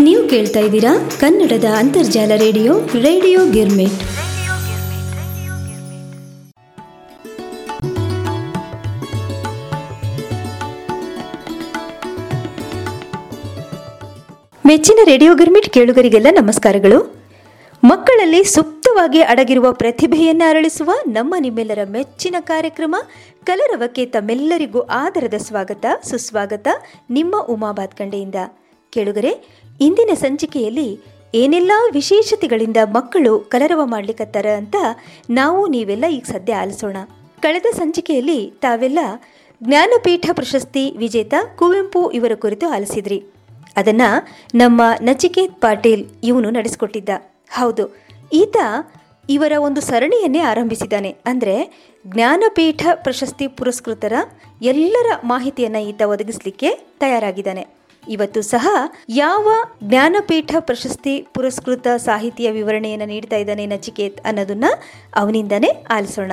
ನೀವು ಕೇಳ್ತಾ ಇದ್ದೀರಾ ಕನ್ನಡದ ಅಂತರ್ಜಾಲ ರೇಡಿಯೋ ರೇಡಿಯೋ ಗಿರ್ಮಿಟ್. ಮೆಚ್ಚಿನ ರೇಡಿಯೋ ಗಿರ್ಮಿಟ್ ಕೇಳುಗರಿಗೆಲ್ಲ ನಮಸ್ಕಾರಗಳು. ಮಕ್ಕಳಲ್ಲಿ ಸುಪ್ತವಾಗಿ ಅಡಗಿರುವ ಪ್ರತಿಭೆಯನ್ನು ಅರಳಿಸುವ ನಮ್ಮ ನಿಮ್ಮೆಲ್ಲರ ಮೆಚ್ಚಿನ ಕಾರ್ಯಕ್ರಮ ಕಲರವಕ್ಕೆ ತಮ್ಮೆಲ್ಲರಿಗೂ ಆದರದ ಸ್ವಾಗತ, ಸುಸ್ವಾಗತ ನಿಮ್ಮ ಉಮಾ ಬಾತ್ಕಂಡೆಯಿಂದ. ಕೇಳುಗರೆ ಇಂದಿನ ಸಂಚಿಕೆಯಲ್ಲಿ ಏನೆಲ್ಲ ವಿಶೇಷತೆಗಳಿಂದ ಮಕ್ಕಳು ಕಲರವ ಮಾಡ್ಲಿಕ್ಕತ್ತಾರ ಅಂತ ನಾವು ನೀವೆಲ್ಲ ಈಗ ಸದ್ಯ ಆಲಿಸೋಣ. ಕಳೆದ ಸಂಚಿಕೆಯಲ್ಲಿ ತಾವೆಲ್ಲ ಜ್ಞಾನಪೀಠ ಪ್ರಶಸ್ತಿ ವಿಜೇತ ಕುವೆಂಪು ಇವರ ಕುರಿತು ಆಲಿಸಿದ್ರಿ. ಅದನ್ನ ನಮ್ಮ ನಚಿಕೇತ್ ಪಾಟೀಲ್ ಇವನು ನಡೆಸಿಕೊಟ್ಟಿದ್ದ. ಹೌದು, ಈತ ಇವರ ಒಂದು ಸರಣಿಯನ್ನೇ ಆರಂಭಿಸಿದ್ದಾನೆ. ಅಂದರೆ ಜ್ಞಾನಪೀಠ ಪ್ರಶಸ್ತಿ ಪುರಸ್ಕೃತರ ಎಲ್ಲರ ಮಾಹಿತಿಯನ್ನು ಈತ ಒದಗಿಸಲಿಕ್ಕೆ ತಯಾರಾಗಿದ್ದಾನೆ. ಇವತ್ತು ಸಹ ಯಾವ ಜ್ಞಾನಪೀಠ ಪ್ರಶಸ್ತಿ ಪುರಸ್ಕೃತ ಸಾಹಿತಿಯ ವಿವರಣೆಯನ್ನು ನೀಡ್ತಾ ಇದ್ದಾನೆ ನಚಿಕೇತ್ ಅನ್ನೋದನ್ನ ಅವನಿಂದನೇ ಆಲಿಸೋಣ.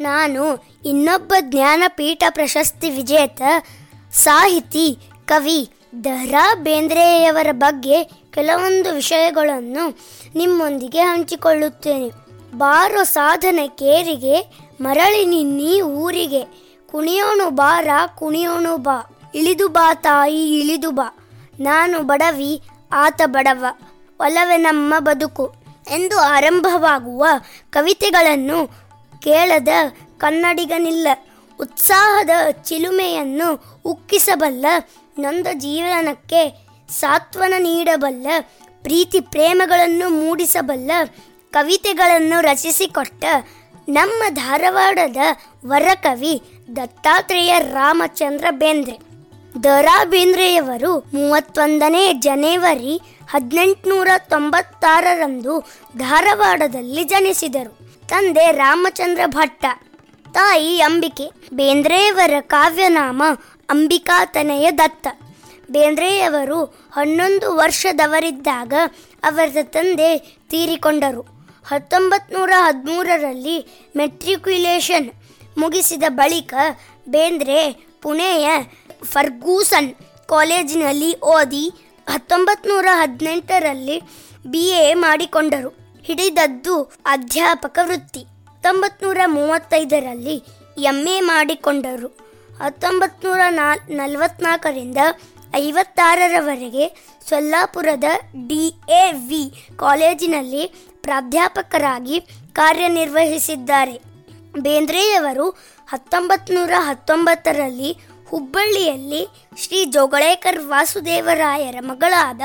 ನಾನು ಇನ್ನೊಬ್ಬ ಜ್ಞಾನಪೀಠ ಪ್ರಶಸ್ತಿ ವಿಜೇತ ಸಾಹಿತಿ, ಕವಿ ದರಾ ಬೇಂದ್ರೆಯವರ ಬಗ್ಗೆ ಕೆಲವೊಂದು ವಿಷಯಗಳನ್ನು ನಿಮ್ಮೊಂದಿಗೆ ಹಂಚಿಕೊಳ್ಳುತ್ತೇನೆ. ಬಾರೋ ಸಾಧನೆ ಕೇರಿಗೆ, ಮರಳಿ ನಿನ್ನಿ ಊರಿಗೆ. ಕುಣಿಯೋಣು ಬಾರ, ಕುಣಿಯೋಣು ಬಾ. ಇಳಿದು ಬಾ ತಾಯಿ, ಇಳಿದು ಬಾ. ನಾನು ಬಡವಿ, ಆತ ಬಡವ. ಒಲವೆ ನಮ್ಮ ಬದುಕು. ಎಂದು ಆರಂಭವಾಗುವ ಕವಿತೆಗಳನ್ನು ಕೇಳದ ಕನ್ನಡಿಗನಿಲ್ಲ. ಉತ್ಸಾಹದ ಚಿಲುಮೆಯನ್ನು ಉಕ್ಕಿಸಬಲ್ಲ, ನೊಂದ ಜೀವನಕ್ಕೆ ಸಾತ್ವನ ನೀಡಬಲ್ಲ, ಪ್ರೀತಿ ಪ್ರೇಮಗಳನ್ನು ಮೂಡಿಸಬಲ್ಲ ಕವಿತೆಗಳನ್ನು ರಚಿಸಿಕೊಟ್ಟ ನಮ್ಮ ಧಾರವಾಡದ ವರಕವಿ ದತ್ತಾತ್ರೇಯ ರಾಮಚಂದ್ರ ಬೇಂದ್ರೆ. ದರಾ ಬೇಂದ್ರೆಯವರು ಮೂವತ್ತೊಂದನೇ ಜನವರಿ ಹದಿನೆಂಟುನೂರ ತೊಂಬತ್ತಾರರಂದು ಧಾರವಾಡದಲ್ಲಿ ಜನಿಸಿದರು. ತಂದೆ ರಾಮಚಂದ್ರ ಭಟ್ಟ, ತಾಯಿ ಅಂಬಿಕೆ, ಬೇಂದ್ರೆಯವರ ಕಾವ್ಯನಾಮ ಅಂಬಿಕಾತನಯ ದತ್ತ. ಬೇಂದ್ರೆಯವರು ಹನ್ನೊಂದು ವರ್ಷದವರಿದ್ದಾಗ ಅವರ ತಂದೆ ತೀರಿಕೊಂಡರು. ಹತ್ತೊಂಬತ್ತು ನೂರ ಹದಿಮೂರರಲ್ಲಿ ಮೆಟ್ರಿಕ್ಯುಲೇಷನ್ ಮುಗಿಸಿದ ಬಳಿಕ ಬೇಂದ್ರೆ ಪುಣೆಯ ಫರ್ಗೂಸನ್ ಕಾಲೇಜಿನಲ್ಲಿ ಓದಿ ಹತ್ತೊಂಬತ್ತು ನೂರ ಹದಿನೆಂಟರಲ್ಲಿ ಬಿ ಎ ಮಾಡಿಕೊಂಡರು. ಹಿಡಿದದ್ದು ಅಧ್ಯಾಪಕ ವೃತ್ತಿ. ಹತ್ತೊಂಬತ್ತು ನೂರ ಮೂವತ್ತೈದರಲ್ಲಿ ಎಂ ಎ ಮಾಡಿಕೊಂಡರು. ಹತ್ತೊಂಬತ್ತು ನೂರ ನಾಲ್ ನಲವತ್ನಾಲ್ಕರಿಂದ ಐವತ್ತಾರರವರೆಗೆ ಸೊಲ್ಲಾಪುರದ ಡಿ ಎ ವಿ ಕಾಲೇಜಿನಲ್ಲಿ ಪ್ರಾಧ್ಯಾಪಕರಾಗಿ ಕಾರ್ಯನಿರ್ವಹಿಸಿದ್ದಾರೆ. ಬೇಂದ್ರೆಯವರು ಹತ್ತೊಂಬತ್ತು ನೂರ ಹತ್ತೊಂಬತ್ತರಲ್ಲಿ ಹುಬ್ಬಳ್ಳಿಯಲ್ಲಿ ಶ್ರೀ ಜೋಗಳೇಕರ್ ವಾಸುದೇವರಾಯರ ಮಗಳಾದ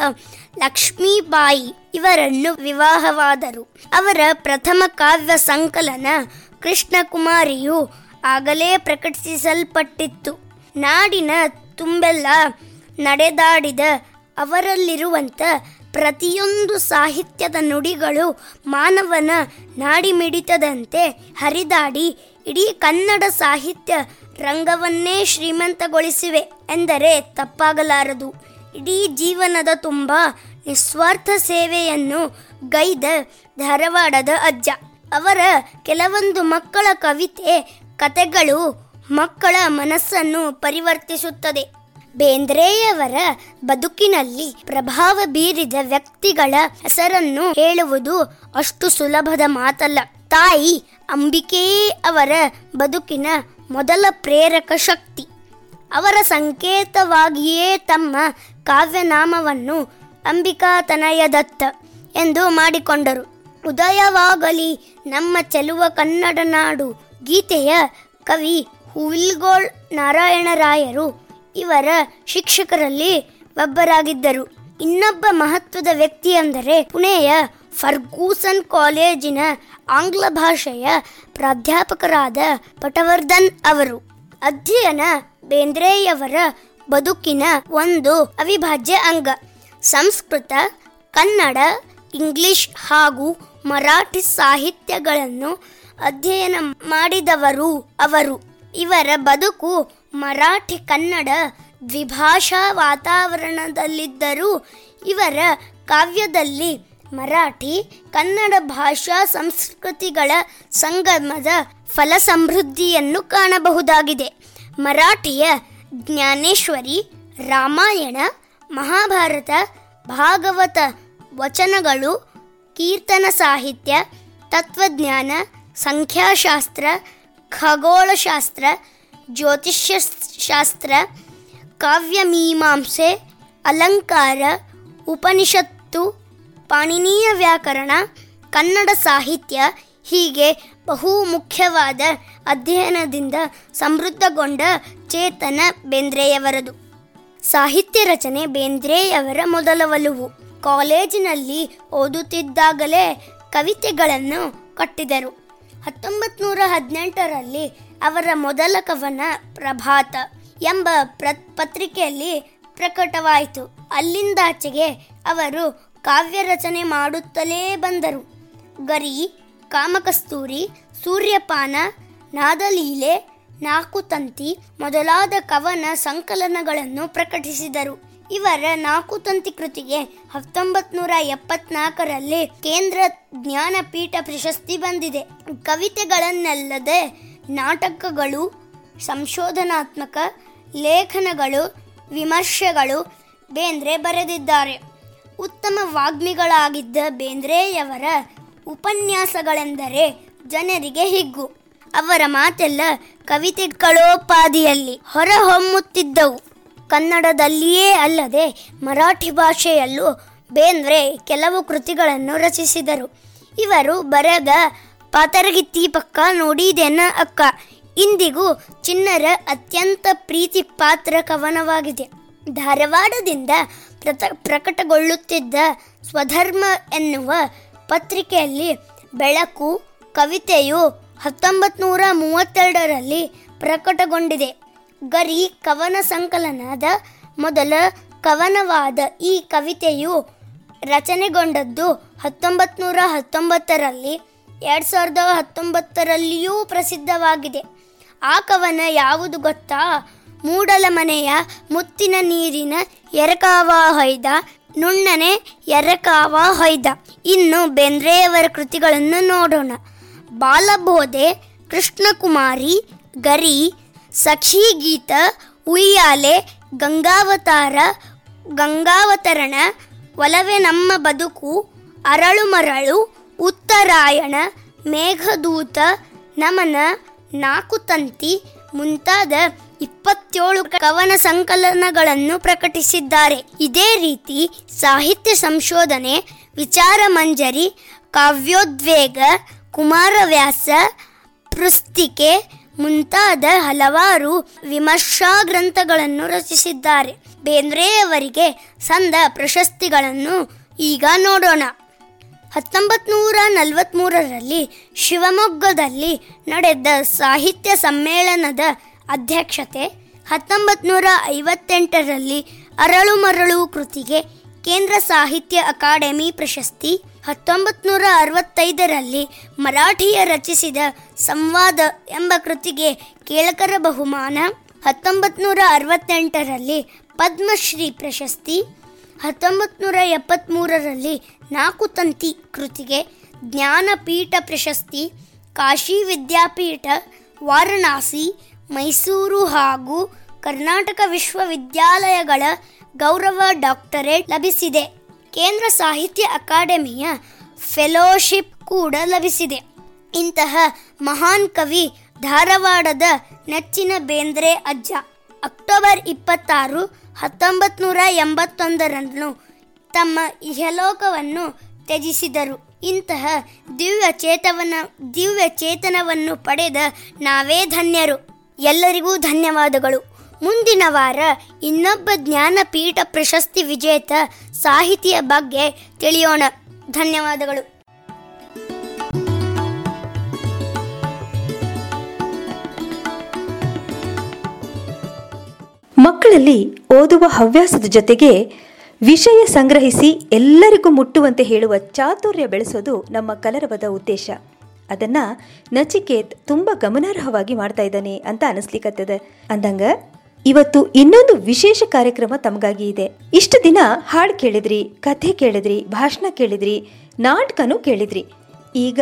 ಲಕ್ಷ್ಮೀಬಾಯಿ ಇವರನ್ನು ವಿವಾಹವಾದರು. ಅವರ ಪ್ರಥಮ ಕಾವ್ಯ ಸಂಕಲನ ಕೃಷ್ಣಕುಮಾರಿಯು ಆಗಲೇ ಪ್ರಕಟಿಸಲ್ಪಟ್ಟಿತ್ತು. ನಾಡಿನ ತುಂಬೆಲ್ಲ ನಡೆದಾಡಿದ ಅವರಲ್ಲಿರುವಂಥ ಪ್ರತಿಯೊಂದು ಸಾಹಿತ್ಯದ ನುಡಿಗಳು ಮಾನವನ ನಾಡಿಮಿಡಿತದಂತೆ ಹರಿದಾಡಿ ಇಡೀ ಕನ್ನಡ ಸಾಹಿತ್ಯ ರಂಗವನ್ನೇ ಶ್ರೀಮಂತಗೊಳಿಸಿವೆ ಎಂದರೆ ತಪ್ಪಾಗಲಾರದು. ಇಡೀ ಜೀವನದ ತುಂಬ ನಿಸ್ವಾರ್ಥ ಸೇವೆಯನ್ನು ಗೈದ ಧಾರವಾಡದ ಅಜ್ಜ. ಅವರ ಕೆಲವೊಂದು ಮಕ್ಕಳ ಕವಿತೆ, ಕತೆಗಳು ಮಕ್ಕಳ ಮನಸ್ಸನ್ನು ಪರಿವರ್ತಿಸುತ್ತದೆ. ಬೇಂದ್ರೆಯವರ ಬದುಕಿನಲ್ಲಿ ಪ್ರಭಾವ ಬೀರಿದ ವ್ಯಕ್ತಿಗಳ ಹೆಸರನ್ನು ಹೇಳುವುದು ಅಷ್ಟು ಸುಲಭದ ಮಾತಲ್ಲ. ತಾಯಿ ಅಂಬಿಕೆಯೇ ಅವರ ಬದುಕಿನ ಮೊದಲ ಪ್ರೇರಕ ಶಕ್ತಿ. ಅವರ ಸಂಕೇತವಾಗಿಯೇ ತಮ್ಮ ಕಾವ್ಯನಾಮವನ್ನು ಅಂಬಿಕಾ ತನಯದತ್ತ ಎಂದು ಮಾಡಿಕೊಂಡರು. ಉದಯವಾಗಲಿ ನಮ್ಮ ಚೆಲುವ ಕನ್ನಡ ನಾಡು. ಗೀತೆಯ ಕವಿ ಹುವಿಲ್ಗೋಳ್ ನಾರಾಯಣರಾಯರು ಇವರ ಶಿಕ್ಷಕರಲ್ಲಿ ಒಬ್ಬರಾಗಿದ್ದರು. ಇನ್ನೊಬ್ಬ ಮಹತ್ವದ ವ್ಯಕ್ತಿ ಎಂದರೆ ಪುಣೆಯ ಫರ್ಗೂಸನ್ ಕಾಲೇಜಿನ ಆಂಗ್ಲ ಭಾಷೆಯ ಪ್ರಾಧ್ಯಾಪಕರಾದ ಪಟವರ್ಧನ್ ಅವರು. ಅಧ್ಯಯನ ಬೇಂದ್ರೆಯವರ ಬದುಕಿನ ಒಂದು ಅವಿಭಾಜ್ಯ ಅಂಗ. ಸಂಸ್ಕೃತ, ಕನ್ನಡ, ಇಂಗ್ಲಿಷ್ ಹಾಗೂ ಮರಾಠಿ ಸಾಹಿತ್ಯಗಳನ್ನು ಅಧ್ಯಯನ ಮಾಡಿದವರು ಅವರು. ಇವರ ಬದುಕು ಮರಾಠಿ ಕನ್ನಡ ದ್ವಿಭಾಷಾ ವಾತಾವರಣದಲ್ಲಿದ್ದರೂ ಇವರ ಕಾವ್ಯದಲ್ಲಿ ಮರಾಠಿ ಕನ್ನಡ ಭಾಷಾ ಸಂಸ್ಕೃತಿಗಳ ಸಂಗಮದ ಫಲಸಮೃದ್ಧಿಯನ್ನು ಕಾಣಬಹುದಾಗಿದೆ. ಮರಾಠಿಯ ಜ್ಞಾನೇಶ್ವರಿ, ರಾಮಾಯಣ, ಮಹಾಭಾರತ, ಭಾಗವತ ವಚನಗಳು, ಕೀರ್ತನ ಸಾಹಿತ್ಯ, ತತ್ವಜ್ಞಾನ, ಸಂಖ್ಯಾಶಾಸ್ತ್ರ, ಖಗೋಳಶಾಸ್ತ್ರ ಜ್ಯೋತಿಷ್ಯಶಾಸ್ತ್ರ ಕಾವ್ಯಮೀಮಾಂಸೆ ಅಲಂಕಾರ, ಉಪನಿಷತ್ತು, ಪಾಣಿನೀಯ ವ್ಯಾಕರಣ, ಕನ್ನಡ ಸಾಹಿತ್ಯ ಹೀಗೆ ಬಹು ಮುಖ್ಯವಾದ ಅಧ್ಯಯನದಿಂದ ಸಮೃದ್ಧಗೊಂಡ ಚೇತನ ಬೇಂದ್ರೆಯವರದು. ಸಾಹಿತ್ಯ ರಚನೆ ಬೇಂದ್ರೆಯವರ ಮೊದಲ ಒಲುವು. ಕಾಲೇಜಿನಲ್ಲಿ ಓದುತ್ತಿದ್ದಾಗಲೇ ಕವಿತೆಗಳನ್ನು ಕಟ್ಟಿದರು. ಹತ್ತೊಂಬತ್ತು ನೂರ ಹದಿನೆಂಟರಲ್ಲಿ ಅವರ ಮೊದಲ ಕವನ ಪ್ರಭಾತ ಎಂಬ ಪ್ರ, ಪತ್ರಿಕೆಯಲ್ಲಿ ಪ್ರಕಟವಾಯಿತು. ಅಲ್ಲಿಂದಾಚೆಗೆ ಅವರು ಕಾವ್ಯ ರಚನೆ ಮಾಡುತ್ತಲೇ ಬಂದರು. ಗರಿ, ಕಾಮಕಸ್ತೂರಿ, ಸೂರ್ಯಪಾನ, ನಾದಲೀಲೆ ನಾಕು ತಂತಿ ಮೊದಲಾದ ಕವನ ಸಂಕಲನಗಳನ್ನು ಪ್ರಕಟಿಸಿದರು. ಇವರ ನಾಲ್ಕು ತಂತಿ ಕೃತಿಗೆ ಹತ್ತೊಂಬತ್ ನೂರ ಎಪ್ಪತ್ನಾಲ್ಕರಲ್ಲಿ ಕೇಂದ್ರ ಜ್ಞಾನಪೀಠ ಪ್ರಶಸ್ತಿ ಬಂದಿದೆ. ಕವಿತೆಗಳನ್ನಲ್ಲದೆ ನಾಟಕಗಳು, ಸಂಶೋಧನಾತ್ಮಕ ಲೇಖನಗಳು, ವಿಮರ್ಶೆಗಳು ಬೇಂದ್ರೆ ಬರೆದಿದ್ದಾರೆ. ಉತ್ತಮ ವಾಗ್ಮಿಗಳಾಗಿದ್ದ ಬೇಂದ್ರೆಯವರ ಉಪನ್ಯಾಸಗಳೆಂದರೆ ಜನರಿಗೆ ಹಿಗ್ಗು. ಅವರ ಮಾತೆಲ್ಲ ಕವಿತೆಗಳೋಪಾದಿಯಲ್ಲಿ ಹೊರಹೊಮ್ಮುತ್ತಿದ್ದವು. ಕನ್ನಡದಲ್ಲಿಯೇ ಅಲ್ಲದೆ ಮರಾಠಿ ಭಾಷೆಯಲ್ಲೂ ಬೇಂದ್ರೆ ಕೆಲವು ಕೃತಿಗಳನ್ನು ರಚಿಸಿದರು. ಇವರು ಬರೆದ ಪಾತರಗಿತ್ತಿ ಪಕ್ಕ ನೋಡಿದೆನ ಅಕ್ಕ. ಇಂದಿಗೂ ಚಿನ್ನರ ಅತ್ಯಂತ ಪ್ರೀತಿ ಪಾತ್ರ ಕವನವಾಗಿದೆ. ಧಾರವಾಡದಿಂದ ಪ್ರತ, ಪ್ರಕಟಗೊಳ್ಳುತ್ತಿದ್ದ ಸ್ವಧರ್ಮ ಎನ್ನುವ ಪತ್ರಿಕೆಯಲ್ಲಿ ಬೆಳಕು, ಕವಿತೆಯು ಹತ್ತೊಂಬತ್ತು ನೂರ ಮೂವತ್ತೆರಡರಲ್ಲಿ ಪ್ರಕಟಗೊಂಡಿದೆ. ಗರಿ ಕವನ ಸಂಕಲನದ ಮೊದಲ ಕವನವಾದ ಈ ಕವಿತೆಯು ರಚನೆಗೊಂಡದ್ದು ಹತ್ತೊಂಬತ್ತು ನೂರ ಹತ್ತೊಂಬತ್ತರಲ್ಲಿ, ಎರಡು ಸಾವಿರದ ಹತ್ತೊಂಬತ್ತರಲ್ಲಿಯೂ ಪ್ರಸಿದ್ಧವಾಗಿದೆ. ಆ ಕವನ ಯಾವುದು ಗೊತ್ತಾ? ಮೂಡಲ ಮನೆಯ ಮುತ್ತಿನ ನೀರಿನ ಎರಕಾವ ಹೊಯ್ದ, ನುಣ್ಣನೆ ಎರಕಾವ ಹೊಯ್ದ. ಇನ್ನು ಬೆಂದ್ರೆಯವರ ಕೃತಿಗಳನ್ನು ನೋಡೋಣ. ಬಾಲಬೋಧೆ, ಕೃಷ್ಣಕುಮಾರಿ, ಗರಿ ಸಖಿ ಗೀತ, ಉಯ್ಯಾಲೆ, ಗಂಗಾವತಾರ, ಗಂಗಾವತರಣ, ಒಲವೆ ನಮ್ಮ ಬದುಕು, ಅರಳು ಮರಳು, ಉತ್ತರಾಯಣ, ಮೇಘದೂತ, ನಮನ, ನಾಕು ತಂತಿ ಮುಂತಾದ ಇಪ್ಪತ್ತೇಳು ಕವನ ಸಂಕಲನಗಳನ್ನು ಪ್ರಕಟಿಸಿದ್ದಾರೆ. ಇದೇ ರೀತಿ ಸಾಹಿತ್ಯ ಸಂಶೋಧನೆ, ವಿಚಾರ ಮಂಜರಿ, ಕಾವ್ಯೋದ್ವೇಗ, ಕುಮಾರವ್ಯಾಸ ಪುಸ್ತಿಕೆ ಮುಂತಾದ ಹಲವಾರು ವಿಮರ್ಶಾ ಗ್ರಂಥಗಳನ್ನು ರಚಿಸಿದ್ದಾರೆ. ಬೇಂದ್ರೆಯವರಿಗೆ ಸಂದ ಪ್ರಶಸ್ತಿಗಳನ್ನು ಈಗ ನೋಡೋಣ. ಹತ್ತೊಂಬತ್ತು ನೂರ ನಲವತ್ತ್ಮೂರರಲ್ಲಿ ಶಿವಮೊಗ್ಗದಲ್ಲಿ ನಡೆದ ಸಾಹಿತ್ಯ ಸಮ್ಮೇಳನದ ಅಧ್ಯಕ್ಷತೆ ಹತ್ತೊಂಬತ್ತು ನೂರ ಐವತ್ತೆಂಟರಲ್ಲಿ ಅರಳು ಮರಳು ಕೃತಿಗೆ ಕೇಂದ್ರ ಸಾಹಿತ್ಯ ಅಕಾಡೆಮಿ ಪ್ರಶಸ್ತಿ ಹತ್ತೊಂಬತ್ತು ನೂರ ಅರವತ್ತೈದರಲ್ಲಿ ಮರಾಠಿಯ ರಚಿಸಿದ ಸಂವಾದ ಎಂಬ ಕೃತಿಗೆ ಕೇಳಕರ ಬಹುಮಾನ. ಹತ್ತೊಂಬತ್ತು ನೂರ ಅರವತ್ತೆಂಟರಲ್ಲಿ ಪದ್ಮಶ್ರೀ ಪ್ರಶಸ್ತಿ. ಹತ್ತೊಂಬತ್ತು ನೂರ ಎಪ್ಪತ್ತ್ಮೂರರಲ್ಲಿ ನಾಲ್ಕು ತಂತಿ ಕೃತಿಗೆ ಜ್ಞಾನಪೀಠ ಪ್ರಶಸ್ತಿ. ಕಾಶಿ ವಿದ್ಯಾಪೀಠ, ವಾರಣಾಸಿ, ಮೈಸೂರು ಹಾಗೂ ಕರ್ನಾಟಕ ವಿಶ್ವವಿದ್ಯಾಲಯಗಳ ಗೌರವ ಡಾಕ್ಟರೇಟ್ ಲಭಿಸಿದೆ. ಕೇಂದ್ರ ಸಾಹಿತ್ಯ ಅಕಾಡೆಮಿಯ ಫೆಲೋಶಿಪ್ ಕೂಡ ಲಭಿಸಿದೆ. ಇಂತಹ ಮಹಾನ್ ಕವಿ ಧಾರವಾಡದ ನೆಚ್ಚಿನ ಬೇಂದ್ರೆ ಅಜ್ಜ. ಅಕ್ಟೋಬರ್ ಇಪ್ಪತ್ತಾರು ಹತ್ತೊಂಬತ್ತು ನೂರ ತಮ್ಮ ಇಹಲೋಕವನ್ನು ತ್ಯಜಿಸಿದರು. ಇಂತಹ ದಿವ್ಯ ಚೇತವನ, ದಿವ್ಯ ಚೇತನವನ್ನು ಪಡೆದ ನಾವೇ ಧನ್ಯರು. ಎಲ್ಲರಿಗೂ ಧನ್ಯವಾದಗಳು. ಮುಂದಿನ ವಾರ ಇನ್ನೊಬ್ಬ ಜ್ಞಾನಪೀಠ ಪ್ರಶಸ್ತಿ ವಿಜೇತ ಸಾಹಿತಿಯ ಬಗ್ಗೆ ತಿಳಿಯೋಣ. ಧನ್ಯವಾದಗಳು. ಮಕ್ಕಳಲ್ಲಿ ಓದುವ ಹವ್ಯಾಸದ ಜೊತೆಗೆ ವಿಷಯ ಸಂಗ್ರಹಿಸಿ ಎಲ್ಲರಿಗೂ ಮುಟ್ಟುವಂತೆ ಹೇಳುವ ಚಾತುರ್ಯ ಬೆಳೆಸೋದು ನಮ್ಮ ಕಲರವದ ಉದ್ದೇಶ. ಅದನ್ನ ನಚಿಕೇತ್ ತುಂಬ ಗಮನಾರ್ಹವಾಗಿ ಮಾಡ್ತಾ ಇದ್ದಾನೆ ಅಂತ ಅನಿಸ್ಲಿಕ್ಕತ್ತದ ಅಂದಂಗ ಇವತ್ತು ಇನ್ನೊಂದು ವಿಶೇಷ ಕಾರ್ಯಕ್ರಮ ತಮಗಾಗಿ ಇದೆ. ಇಷ್ಟು ದಿನ ಹಾಡು ಕೇಳಿದ್ರಿ, ಕಥೆ ಕೇಳಿದ್ರಿ, ಭಾಷಣ ಕೇಳಿದ್ರಿ, ನಾಟಕನೂ ಕೇಳಿದ್ರಿ. ಈಗ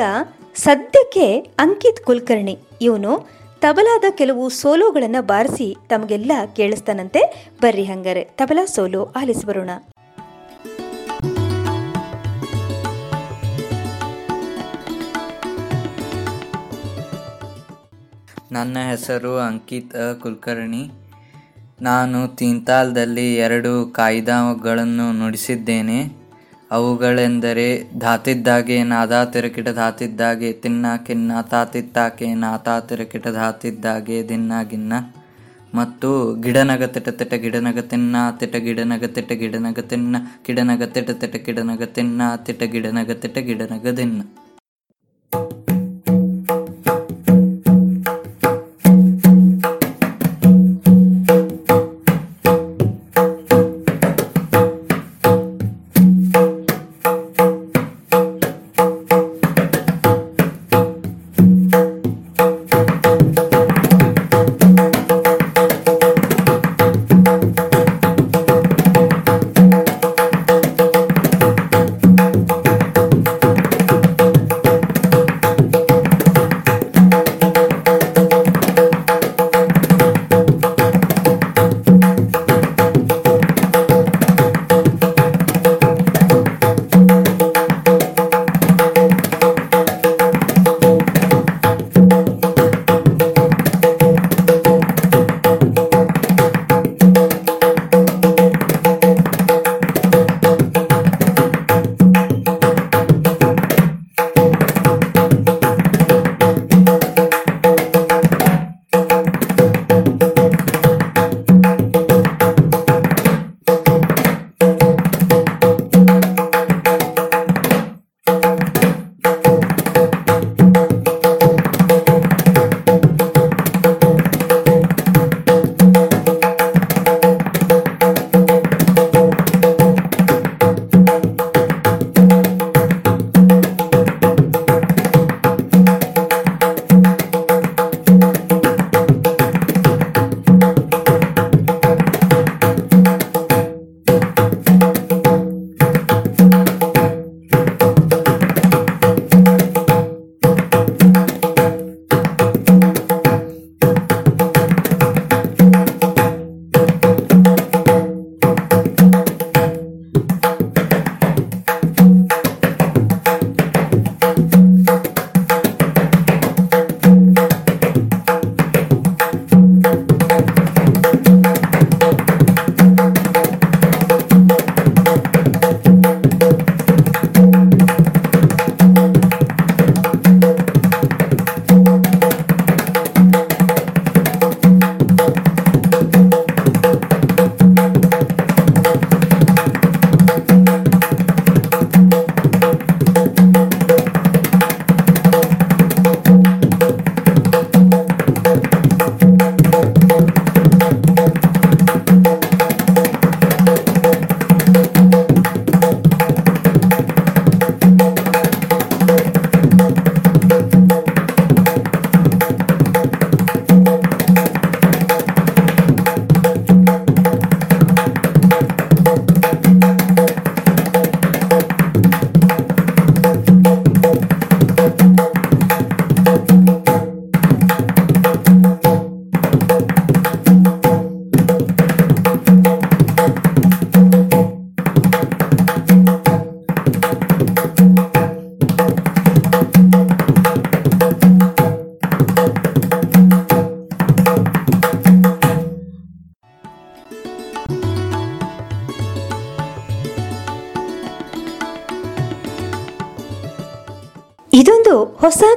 ಸದ್ಯಕ್ಕೆ ಅಂಕಿತ್ ಕುಲಕರ್ಣಿ, ಇವನು ತಬಲಾದ ಕೆಲವು ಸೋಲೋಗಳನ್ನು ಬಾರಿಸಿ ತಮಗೆಲ್ಲ ಕೇಳಿಸ್ತಾನಂತೆ. ಬರ್ರಿ ಹಂಗಾರೆ, ತಬಲಾ ಸೋಲೋ ಆಲಿಸಿ ಬರೋಣ. ನನ್ನ ಹೆಸರು ಅಂಕಿತ್. ಕುಲಕರ್ಣಿ. ನಾನು ತೀಂತಾಲ್ದಲ್ಲಿ ಎರಡು ಕಾಯ್ದಗಳನ್ನು ನುಡಿಸಿದ್ದೇನೆ. ಅವುಗಳೆಂದರೆ, ಧಾತಿದ್ದಾಗೆ ನಾದಾ, ತಿರುಕಿಟ ಧಾತಿದ್ದಾಗೆ ತಿನ್ನ, ಕಿನ್ನ, ತಾತಿತ್ತಾಕೆ ನಾತಾ, ತಿರುಕಿಟ ಧಾತಿದ್ದಾಗೆ ದಿನ್ನ, ಗಿನ್ನ. ಮತ್ತು ಗಿಡನಗ ತಿಟ ತಿಟ ಗಿಡನಗ ತಿನ್ನ, ತಿಟ ಗಿಡನಗ ತಿಟ ಗಿಡನಗ ತಿನ್ನ ಗಿಡನಗ ತಿಟ ತಿಟ ಗಿಡನಗ ತಿನ್ನ, ತಿಟ ಗಿಡನಗ ತಿಟ ಗಿಡನಗ ದಿನ್ನ.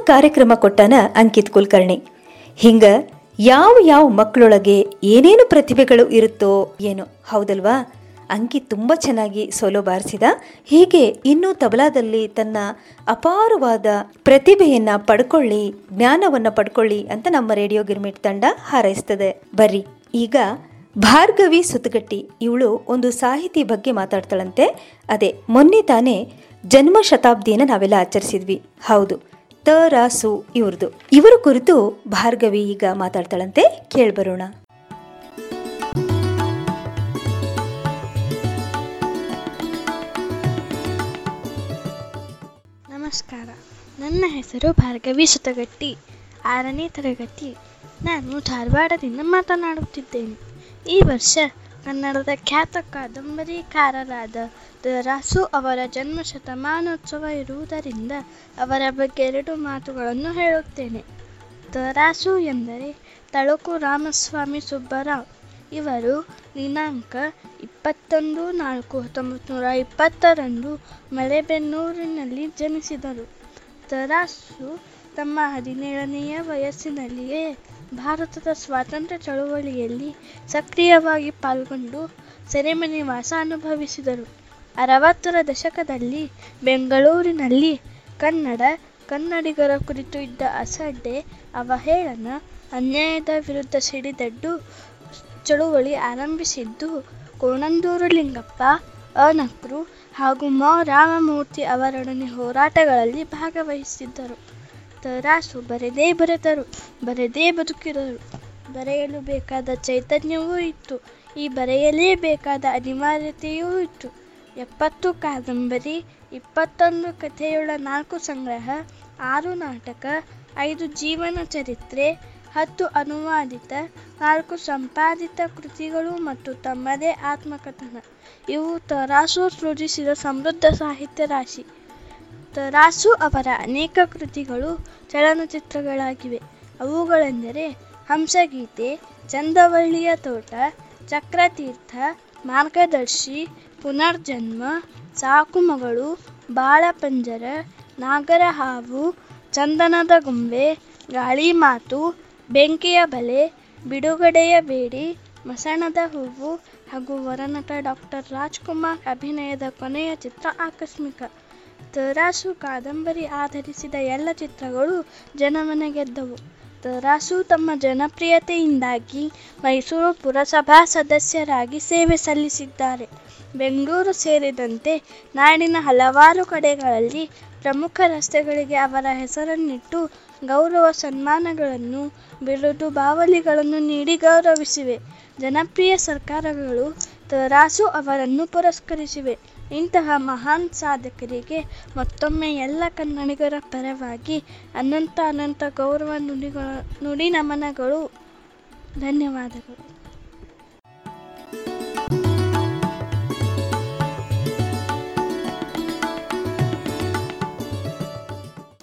ಕಾರ್ಯಕ್ರಮ ಕೊಟ್ಟಾನ ಅಂಕಿತ್ ಕುಲಕರ್ಣಿ. ಹಿಂಗ ಯಾವ ಯಾವ ಮಕ್ಕಳೊಳಗೆ ಏನೇನು ಪ್ರತಿಭೆಗಳು ಇರುತ್ತೋ ಏನೋ ಹೌದಲ್ವಾ? ಅಂಕಿ ತುಂಬ ಚೆನ್ನಾಗಿ ಸೋಲೋ ಬಾರಿಸಿದ. ಹೀಗೆ ಇನ್ನೂ ತಬಲಾದಲ್ಲಿ ತನ್ನ ಅಪಾರವಾದ ಪ್ರತಿಭೆಯನ್ನ ಪಡ್ಕೊಳ್ಳಿ, ಜ್ಞಾನವನ್ನ ಪಡ್ಕೊಳ್ಳಿ ಅಂತ ನಮ್ಮ ರೇಡಿಯೋ ಗಿರ್ಮಿಟ್ ತಂಡ ಹಾರೈಸ್ತದೆ. ಬರ್ರಿ, ಈಗ ಭಾರ್ಗವಿ ಸುತ್ತಗಟ್ಟಿ ಇವಳು ಒಂದು ಸಾಹಿತಿ ಬಗ್ಗೆ ಮಾತಾಡ್ತಾಳಂತೆ. ಅದೇ ಮೊನ್ನೆ ತಾನೇ ಜನ್ಮ ಶತಾಬ್ದಿಯನ್ನು ನಾವೆಲ್ಲ ಆಚರಿಸಿದ್ವಿ. ಹೌದು ತ ರಾ ಸು ಇವ್ರದು. ಇವರ ಕುರಿತು ಭಾರ್ಗವಿ ಈಗ ಮಾತಾಡ್ತಾಳಂತೆ, ಕೇಳ್ಬರೋಣ. ನಮಸ್ಕಾರ. ನನ್ನ ಹೆಸರು ಭಾರ್ಗವಿ ಶತಗಟ್ಟಿ ಆರನೇ ತರಗತಿ. ನಾನು ಧಾರವಾಡದಿಂದ ಮಾತನಾಡುತ್ತಿದ್ದೇನೆ. ಈ ವರ್ಷ ಕನ್ನಡದ ಖ್ಯಾತ ಕಾದಂಬರಿಕಾರರಾದ ದ ರಾಸು ಅವರ ಜನ್ಮ ಶತಮಾನೋತ್ಸವ ಇರುವುದರಿಂದ ಅವರ ಬಗ್ಗೆ ಎರಡು ಮಾತುಗಳನ್ನು ಹೇಳುತ್ತೇನೆ. ತರಾಸು ಎಂದರೆ ತಳುಕು ರಾಮಸ್ವಾಮಿ ಸುಬ್ಬರಾವ್. ಇವರು ದಿನಾಂಕ ಇಪ್ಪತ್ತೊಂದು ನಾಲ್ಕು ಹತ್ತೊಂಬತ್ತು ನೂರ ಇಪ್ಪತ್ತರಂದು ಮಲೆಬೆನ್ನೂರಿನಲ್ಲಿ ಜನಿಸಿದರು. ತರಾಸು ತಮ್ಮ ಹದಿನೇಳನೆಯ ವಯಸ್ಸಿನಲ್ಲಿಯೇ ಭಾರತದ ಸ್ವಾತಂತ್ರ್ಯ ಚಳುವಳಿಯಲ್ಲಿ ಸಕ್ರಿಯವಾಗಿ ಪಾಲ್ಗೊಂಡು ಸೆರೆಮನೆ ವಾಸ ಅನುಭವಿಸಿದರು. ಅರವತ್ತರ ದಶಕದಲ್ಲಿ ಬೆಂಗಳೂರಿನಲ್ಲಿ ಕನ್ನಡ ಕನ್ನಡಿಗರ ಕುರಿತು ಇದ್ದ ಅಸಡ್ಡೆ, ಅವಹೇಳನ, ಅನ್ಯಾಯದ ವಿರುದ್ಧ ಸಿಡಿದೆದ್ದು ಚಳುವಳಿ ಆರಂಭಿಸಿದ್ದು ಕೋಣಂದೂರು ಲಿಂಗಪ್ಪ, ಅನಕ್ರು ಹಾಗೂ ಮ. ರಾಮಮೂರ್ತಿ ಅವರೊಡನೆ ಹೋರಾಟಗಳಲ್ಲಿ ಭಾಗವಹಿಸಿದ್ದರು. ತರಾಸು ಬರೆದೇ ಬರೆದರು, ಬರೆದೇ ಬದುಕಿದರು. ಬರೆಯಲು ಬೇಕಾದ ಚೈತನ್ಯವೂ ಇತ್ತು, ಈ ಬರೆಯಲೇಬೇಕಾದ ಅನಿವಾರ್ಯತೆಯೂ ಇತ್ತು. ಎಪ್ಪತ್ತು ಕಾದಂಬರಿ, ಇಪ್ಪತ್ತೊಂದು ಕಥೆಯುಳ್ಳ ನಾಲ್ಕು ಸಂಗ್ರಹ, ಆರು ನಾಟಕ, ಐದು ಜೀವನ ಚರಿತ್ರೆ, ಹತ್ತು ಅನುವಾದಿತ, ನಾಲ್ಕು ಸಂಪಾದಿತ ಕೃತಿಗಳು ಮತ್ತು ತಮ್ಮದೇ ಆತ್ಮಕಥನ. ಇವು ತರಾಸು ಸೃಜಿಸಿದ ಸಮೃದ್ಧ ಸಾಹಿತ್ಯ ರಾಶಿ. ತರಾಸು ಅವರ ಅನೇಕ ಕೃತಿಗಳು ಚಲನಚಿತ್ರಗಳಾಗಿವೆ. ಅವುಗಳೆಂದರೆ ಹಂಸಗೀತೆ, ಚಂದವಳ್ಳಿಯ ತೋಟ, ಚಕ್ರತೀರ್ಥ, ಮಾರ್ಗದರ್ಶಿ, ಪುನರ್ಜನ್ಮ, ಸಾಕುಮಗಳು, ಬಾಳಪಂಜರ ನಾಗರ ಹಾವು ಚಂದನದ ಗೊಂಬೆ ಗಾಳಿ ಮಾತು ಬೆಂಕಿಯ ಬಲೆ, ಬಿಡುಗಡೆಯ ಬೇಡಿ, ಮಸಣದ ಹೂವು ಹಾಗೂ ವರನಟ ಡಾಕ್ಟರ್ ರಾಜ್ಕುಮಾರ್ ಅಭಿನಯದ ಕೊನೆಯ ಚಿತ್ರ ಆಕಸ್ಮಿಕ. ತರಾಸು ಕಾದಂಬರಿ ಆಧರಿಸಿದ ಎಲ್ಲ ಚಿತ್ರಗಳು ಜನಮನ ಗೆದ್ದವು ತರಾಸು ತಮ್ಮ ಜನಪ್ರಿಯತೆಯಿಂದಾಗಿ ಮೈಸೂರು ಪುರಸಭಾ ಸದಸ್ಯರಾಗಿ ಸೇವೆ ಸಲ್ಲಿಸಿದ್ದಾರೆ. ಬೆಂಗಳೂರು ಸೇರಿದಂತೆ ನಾಡಿನ ಹಲವಾರು ಕಡೆಗಳಲ್ಲಿ ಪ್ರಮುಖ ರಸ್ತೆಗಳಿಗೆ ಅವರ ಹೆಸರನ್ನಿಟ್ಟು ಗೌರವ ಸನ್ಮಾನಗಳನ್ನು, ಬಿರುದು ಬಾವಲಿಗಳನ್ನು ನೀಡಿ ಗೌರವಿಸಿವೆ. ಜನಪ್ರಿಯ ಸರ್ಕಾರಗಳು ತರಾಸು ಅವರನ್ನು ಪುರಸ್ಕರಿಸಿವೆ. ಇಂತಹ ಮಹಾನ್ ಸಾಧಕರಿಗೆ ಮತ್ತೊಮ್ಮೆ ಎಲ್ಲ ಕನ್ನಡಿಗರ ಪರವಾಗಿ ಅನಂತ ಅನಂತ ಗೌರವ ನುಡಿಗಳ ನುಡಿ ನಮನಗಳು. ಧನ್ಯವಾದಗಳು.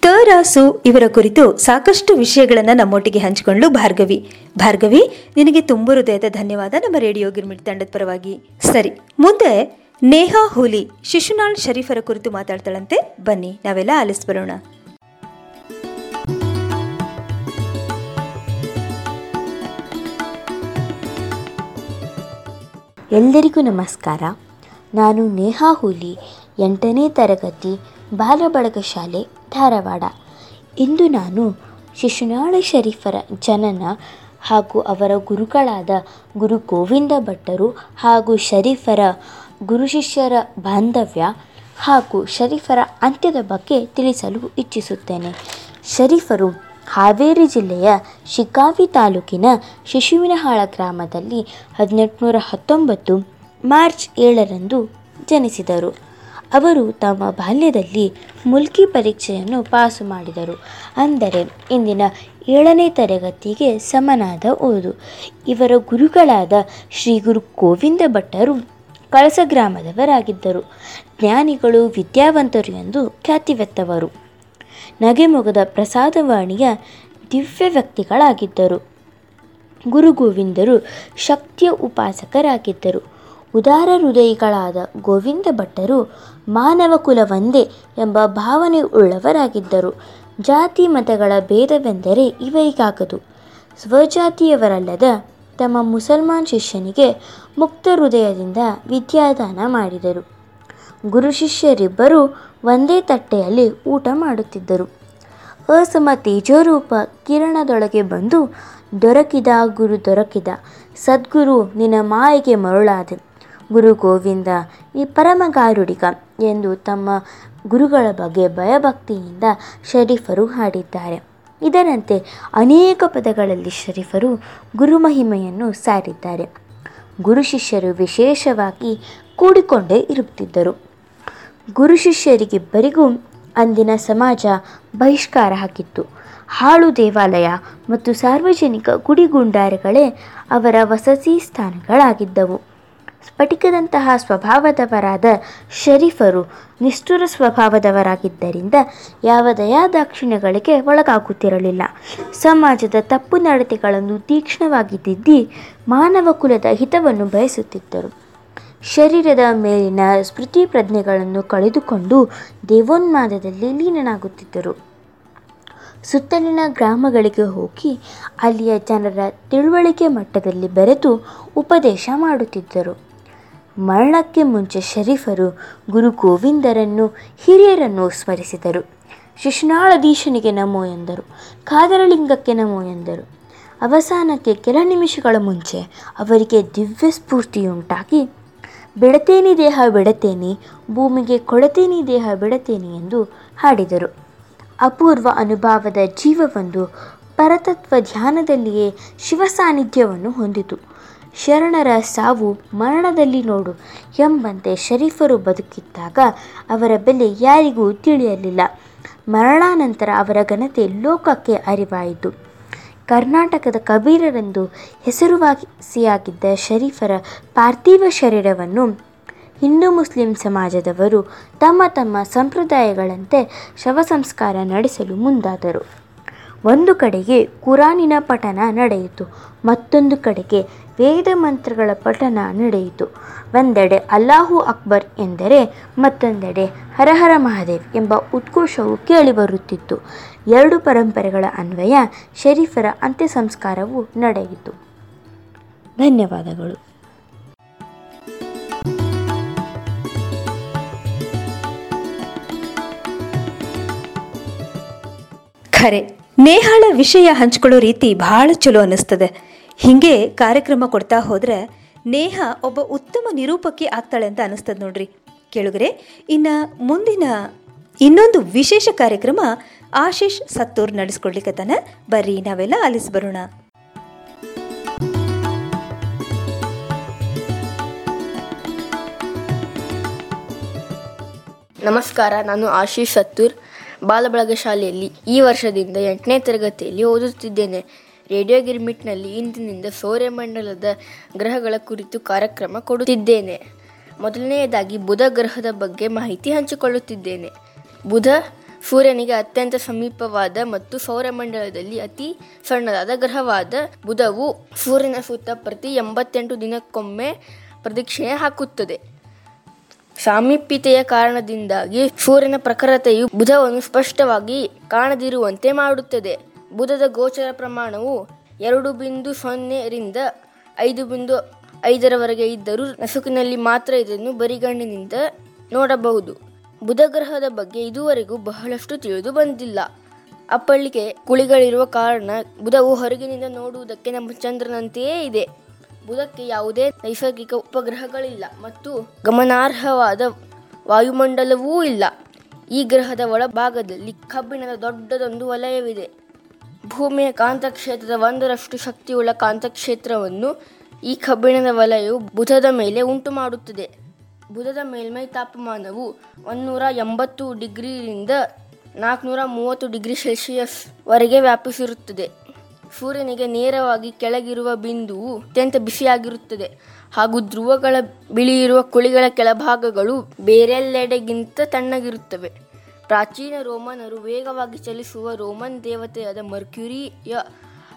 ತರಾಸು ಇವರ ಕುರಿತು ಸಾಕಷ್ಟು ವಿಷಯಗಳನ್ನು ನಮ್ಮೊಟ್ಟಿಗೆ ಹಂಚಿಕೊಂಡು ಭಾರ್ಗವಿ. ಭಾರ್ಗವಿ, ನಿನಗೆ ತುಂಬ ಹೃದಯದ ಧನ್ಯವಾದ ನಮ್ಮ ರೇಡಿಯೋ ಗಿರ್ಮಿಟ್ ತಂಡದ ಪರವಾಗಿ. ಸರಿ, ಮುಂದೆ ನೇಹಾ ಹುಲಿ, ಶಿಶುನಾಳ್ ಶರೀಫರ ಕುರಿತು ಮಾತಾಡ್ತಾಳಂತೆ. ಬನ್ನಿ, ನಾವೆಲ್ಲ ಆಲಿಸ್ಬರೋಣ ಎಲ್ಲರಿಗೂ ನಮಸ್ಕಾರ. ನಾನು ನೇಹಾ ಹುಲಿ, ಎಂಟನೇ ತರಗತಿ, ಬಾಲಬಳಗ ಶಾಲೆ, ಧಾರವಾಡ. ಇಂದು ನಾನು ಶಿಶುನಾಳ ಶರೀಫರ ಜನನ ಹಾಗೂ ಅವರ ಗುರುಗಳಾದ ಗುರು ಗೋವಿಂದ ಭಟ್ಟರು ಹಾಗೂ ಶರೀಫರ ಗುರು ಶಿಷ್ಯರ ಬಾಂಧವ್ಯ ಹಾಗೂ ಶರೀಫರ ಅಂತ್ಯದ ಬಗ್ಗೆ ತಿಳಿಸಲು ಇಚ್ಛಿಸುತ್ತೇನೆ. ಶರೀಫರು ಹಾವೇರಿ ಜಿಲ್ಲೆಯ ಶಿಗ್ಗಾವಿ ತಾಲೂಕಿನ ಶಿಶುವಿನಹಾಳ ಗ್ರಾಮದಲ್ಲಿ ಹದಿನೆಂಟುನೂರ ಹತ್ತೊಂಬತ್ತು ಮಾರ್ಚ್ ಏಳರಂದು ಜನಿಸಿದರು. ಅವರು ತಮ್ಮ ಬಾಲ್ಯದಲ್ಲಿ ಮುಲ್ಕಿ ಪರೀಕ್ಷೆಯನ್ನು ಪಾಸು ಮಾಡಿದರು. ಅಂದರೆ ಇಂದಿನ ಏಳನೇ ತರಗತಿಗೆ ಸಮನಾದ ಓದು. ಇವರ ಗುರುಗಳಾದ ಶ್ರೀ ಗುರು ಗೋವಿಂದ ಭಟ್ಟರು ಕಳಸ ಗ್ರಾಮದವರಾಗಿದ್ದರು ಜ್ಞಾನಿಗಳು ವಿದ್ಯಾವಂತರು ಎಂದು ಖ್ಯಾತಿವೆತ್ತವರು ನಗೆಮೊಗದ ಪ್ರಸಾದವಾಣಿಯ ದಿವ್ಯ ವ್ಯಕ್ತಿಗಳಾಗಿದ್ದರು. ಗುರು ಗೋವಿಂದರು ಶಕ್ತಿಯ ಉಪಾಸಕರಾಗಿದ್ದರು. ಉದಾರ ಹೃದಯಿಗಳಾದ ಗೋವಿಂದ ಭಟ್ಟರು ಮಾನವ ಕುಲ ಒಂದೇ ಎಂಬ ಭಾವನೆ ಉಳ್ಳವರಾಗಿದ್ದರು. ಜಾತಿ ಮತಗಳ ಭೇದವೆಂದರೆ ಇವರಿಗಾಗದು. ಸ್ವಜಾತಿಯವರಲ್ಲದ ತಮ್ಮ ಮುಸಲ್ಮಾನ್ ಶಿಷ್ಯನಿಗೆ ಮುಕ್ತ ಹೃದಯದಿಂದ ವಿದ್ಯಾದಾನ ಮಾಡಿದರು. ಗುರು ಶಿಷ್ಯರಿಬ್ಬರೂ ಒಂದೇ ತಟ್ಟೆಯಲ್ಲಿ ಊಟ ಮಾಡುತ್ತಿದ್ದರು. ಅಸಮ ತೇಜೋರೂಪ ಕಿರಣದೊಳಗೆ ಬಂದು, ದೊರಕಿದ ಗುರು, ದೊರಕಿದ, ಸದ್ಗುರು, ನಿನ್ನ ಮಾಯೆಗೆ ಮರುಳಾದೆ. ಗುರು ಗೋವಿಂದ, ಈ ಪರಮಗಾರುಡಿಗ ಎಂದು ತಮ್ಮ ಗುರುಗಳ ಬಗ್ಗೆ ಭಯಭಕ್ತಿಯಿಂದ ಶರೀಫರು ಹಾಡಿದ್ದಾರೆ. ಇದರಂತೆ ಅನೇಕ ಪದಗಳಲ್ಲಿ ಶರೀಫರು ಗುರುಮಹಿಮೆಯನ್ನು ಸಾರಿದ್ದಾರೆ. ಗುರು ಶಿಷ್ಯರು ವಿಶೇಷವಾಗಿ ಕೂಡಿಕೊಂಡೇ ಇರುತ್ತಿದ್ದರು. ಗುರು ಶಿಷ್ಯರಿಗಿಬ್ಬರಿಗೂ ಅಂದಿನ ಸಮಾಜ ಬಹಿಷ್ಕಾರ ಹಾಕಿತ್ತು. ಹಾಳು ದೇವಾಲಯ ಮತ್ತು ಸಾರ್ವಜನಿಕ ಗುಡಿಗುಂಡಾರಗಳೇ ಅವರ ವಸತಿ ಸ್ಥಾನಗಳಾಗಿದ್ದವು. ಸ್ಫಟಿಕದಂತಹ ಸ್ವಭಾವದವರಾದ ಶರೀಫರು ನಿಷ್ಠುರ ಸ್ವಭಾವದವರಾಗಿದ್ದರಿಂದ ಯಾವ ದಯಾದಾಕ್ಷಿಣ್ಯಗಳಿಗೆ ಒಳಗಾಗುತ್ತಿರಲಿಲ್ಲ. ಸಮಾಜದ ತಪ್ಪು ನಡತೆಗಳನ್ನು ತೀಕ್ಷ್ಣವಾಗಿ ತಿದ್ದಿ ಮಾನವ ಕುಲದ ಹಿತವನ್ನು ಬಯಸುತ್ತಿದ್ದರು. ಶರೀರದ ಮೇಲಿನ ಸ್ಮೃತಿ ಪ್ರಜ್ಞೆಗಳನ್ನು ಕಳೆದುಕೊಂಡು ದೇವೋನ್ಮಾದದಲ್ಲಿ ಲೀನನಾಗುತ್ತಿದ್ದರು. ಸುತ್ತಲಿನ ಗ್ರಾಮಗಳಿಗೆ ಹೋಗಿ ಅಲ್ಲಿಯ ಜನರ ತಿಳುವಳಿಕೆ ಮಟ್ಟದಲ್ಲಿ ಬೆರೆತು ಉಪದೇಶ ಮಾಡುತ್ತಿದ್ದರು. ಮರಣಕ್ಕೆ ಮುಂಚೆ ಶರೀಫರು ಗುರು ಗೋವಿಂದರನ್ನು, ಹಿರಿಯರನ್ನು ಸ್ಮರಿಸಿದರು. ಶಿಶುನಾಳಧೀಶನಿಗೆ ನಮೋ ಎಂದರು. ಕಾದರಲಿಂಗಕ್ಕೆ ನಮೋ ಎಂದರು. ಅವಸಾನಕ್ಕೆ ಕೆಲ ನಿಮಿಷಗಳ ಮುಂಚೆ ಅವರಿಗೆ ದಿವ್ಯ ಸ್ಫೂರ್ತಿಯುಂಟಾಗಿ ಬಿಡತೇನಿ ದೇಹ ಬಿಡತೇನಿ ಭೂಮಿಗೆ ಕೊಡತೇನಿ ದೇಹ ಬೆಡತೇನಿ ಎಂದು ಹಾಡಿದರು. ಅಪೂರ್ವ ಅನುಭವದ ಜೀವವೊಂದು ಪರತತ್ವ ಧ್ಯಾನದಲ್ಲಿಯೇ ಶಿವ ಸಾನ್ನಿಧ್ಯವನ್ನು ಹೊಂದಿತು. ಶರಣರ ಸಾವು ಮರಣದಲ್ಲಿ ನೋಡು ಎಂಬಂತೆ ಶರೀಫರು ಬದುಕಿದ್ದಾಗ ಅವರ ಬೆಲೆ ಯಾರಿಗೂ ತಿಳಿಯಲಿಲ್ಲ. ಮರಣಾನಂತರ ಅವರ ಘನತೆ ಲೋಕಕ್ಕೆ ಅರಿವಾಯಿತು. ಕರ್ನಾಟಕದ ಕಬೀರರೆಂದು ಹೆಸರುವಾಸಿಯಾಗಿದ್ದ ಶರೀಫರ ಪಾರ್ಥಿವ ಶರೀರವನ್ನು ಹಿಂದೂ ಮುಸ್ಲಿಂ ಸಮಾಜದವರು ತಮ್ಮ ತಮ್ಮ ಸಂಪ್ರದಾಯಗಳಂತೆ ಶವ ಸಂಸ್ಕಾರ ನಡೆಸಲು ಮುಂದಾದರು. ಒಂದು ಕಡೆಗೆ ಕುರಾನಿನ ಪಠನ ನಡೆಯಿತು, ಮತ್ತೊಂದು ಕಡೆಗೆ ವೇದ ಮಂತ್ರಗಳ ಪಠನ ನಡೆಯಿತು. ಒಂದೆಡೆ ಅಲ್ಲಾಹು ಅಕ್ಬರ್ ಎಂದರೆ ಮತ್ತೊಂದೆಡೆ ಹರಹರ ಮಹಾದೇವ್ ಎಂಬ ಉದ್ಘೋಷವು ಕೇಳಿಬರುತ್ತಿತ್ತು. ಎರಡು ಪರಂಪರೆಗಳ ಅನ್ವಯ ಶರೀಫರ ಅಂತ್ಯ ಸಂಸ್ಕಾರವು ನಡೆಯಿತು. ಧನ್ಯವಾದಗಳು. ಖರೆ. ನೇಹಾಳ ವಿಷಯ ಹಂಚ್ಕೊಳ್ಳೋ ರೀತಿ ಬಹಳ ಚಲೋ ಅನ್ನಿಸ್ತದೆ. ಹಿಂಗೆ ಕಾರ್ಯಕ್ರಮ ಕೊಡ್ತಾ ಹೋದ್ರೆ ನೇಹ ಒಬ್ಬ ಉತ್ತಮ ನಿರೂಪಕಿ ಆಗ್ತಾಳೆ ಅಂತ ಅನಿಸ್ತದೆ ನೋಡ್ರಿ. ಕೇಳುಗರೆ, ಇನ್ನ ಮುಂದಿನ ಇನ್ನೊಂದು ವಿಶೇಷ ಕಾರ್ಯಕ್ರಮ ಆಶೀಶ್ ಸತ್ತೂರ್ ನಡೆಸ್ಕೊಡ್ಲಿಕ್ಕತ್ತಾನ ಬರ್ರಿ, ನಾವೆಲ್ಲ ಆಲಿಸ್ ಬರೋಣ. ನಮಸ್ಕಾರ, ನಾನು ಆಶೀಶ್ ಸತ್ತೂರ್. ಬಾಲಬಳಗ ಶಾಲೆಯಲ್ಲಿ ಈ ವರ್ಷದಿಂದ ಎಂಟನೇ ತರಗತಿಯಲ್ಲಿ ಓದುತ್ತಿದ್ದೇನೆ. ರೇಡಿಯೋ ಗಿರ್ಮಿಟ್ನಲ್ಲಿ ಇಂದಿನಿಂದ ಸೌರ್ಯಮಂಡಲದ ಗ್ರಹಗಳ ಕುರಿತು ಕಾರ್ಯಕ್ರಮ ಕೊಡುತ್ತಿದ್ದೇನೆ. ಮೊದಲನೆಯದಾಗಿ ಬುಧ ಗ್ರಹದ ಬಗ್ಗೆ ಮಾಹಿತಿ ಹಂಚಿಕೊಳ್ಳುತ್ತಿದ್ದೇನೆ. ಬುಧ ಸೂರ್ಯನಿಗೆ ಅತ್ಯಂತ ಸಮೀಪವಾದ ಮತ್ತು ಸೌರಮಂಡಲದಲ್ಲಿ ಅತಿ ಸಣ್ಣದಾದ ಗ್ರಹವಾದ ಬುಧವು ಸೂರ್ಯನ ಸುತ್ತ ಪ್ರತಿ ಎಂಬತ್ತೆಂಟು ದಿನಕ್ಕೊಮ್ಮೆ ಪ್ರದಕ್ಷಿಣೆ ಹಾಕುತ್ತದೆ. ಸಾಮೀಪ್ಯತೆಯ ಕಾರಣದಿಂದಾಗಿ ಸೂರ್ಯನ ಪ್ರಖರತೆಯು ಬುಧವನ್ನು ಸ್ಪಷ್ಟವಾಗಿ ಕಾಣದಿರುವಂತೆ ಮಾಡುತ್ತದೆ. ಬುಧದ ಗೋಚರ ಪ್ರಮಾಣವು ಎರಡು ಬಿಂದು ಸೊನ್ನೆರಿಂದ ಐದು ಬಿಂದು ಐದರವರೆಗೆ ಇದ್ದರೂ ನಸುಕಿನಲ್ಲಿ ಮಾತ್ರ ಇದನ್ನು ಬರಿಗಣ್ಣಿನಿಂದ ನೋಡಬಹುದು. ಬುಧ ಗ್ರಹದ ಬಗ್ಗೆ ಇದುವರೆಗೂ ಬಹಳಷ್ಟು ತಿಳಿದು ಬಂದಿಲ್ಲ. ಅಪ್ಪಳಿಗೆ ಕುಳಿಗಳಿರುವ ಕಾರಣ ಬುಧವು ಹೊರಗಿನಿಂದ ನೋಡುವುದಕ್ಕೆ ನಮ್ಮ ಚಂದ್ರನಂತೆಯೇ ಇದೆ. ಬುಧಕ್ಕೆ ಯಾವುದೇ ನೈಸರ್ಗಿಕ ಉಪಗ್ರಹಗಳಿಲ್ಲ ಮತ್ತು ಗಮನಾರ್ಹವಾದ ವಾಯುಮಂಡಲವೂ ಇಲ್ಲ. ಈ ಗ್ರಹದ ಒಳಭಾಗದಲ್ಲಿ ಕಬ್ಬಿಣದ ದೊಡ್ಡದೊಂದು ವಲಯವಿದೆ. ಭೂಮಿಯ ಕಾಂತಕ್ಷೇತ್ರದ ಒಂದರಷ್ಟು ಶಕ್ತಿಯುಳ್ಳ ಕಾಂತಕ್ಷೇತ್ರವನ್ನು ಈ ಕಬ್ಬಿಣದ ವಲಯವು ಬುಧದ ಮೇಲೆ ಉಂಟು ಮಾಡುತ್ತದೆ ಬುಧದ ಮೇಲ್ಮೈ ತಾಪಮಾನವು ಒಂದೂರ ಎಂಬತ್ತು ಡಿಗ್ರಿಯಿಂದ ನಾಲ್ಕುನೂರ ಮೂವತ್ತು ಡಿಗ್ರಿ ಸೆಲ್ಸಿಯಸ್ ವರೆಗೆ ವ್ಯಾಪಿಸಿರುತ್ತದೆ. ಸೂರ್ಯನಿಗೆ ನೇರವಾಗಿ ಕೆಳಗಿರುವ ಬಿಂದುವು ಅತ್ಯಂತ ಬಿಸಿಯಾಗಿರುತ್ತದೆ. ಹಾಗೂ ಧ್ರುವಗಳ ಬಿಳಿಯಿರುವ ಕುಳಿಗಳ ಕೆಳಭಾಗಗಳು ಬೇರೆಲ್ಲೆಡೆಗಿಂತ ತಣ್ಣಗಿರುತ್ತವೆ. ಪ್ರಾಚೀನ ರೋಮನರು ವೇಗವಾಗಿ ಚಲಿಸುವ ರೋಮನ್ ದೇವತೆಯಾದ ಮರ್ಕ್ಯುರಿಯ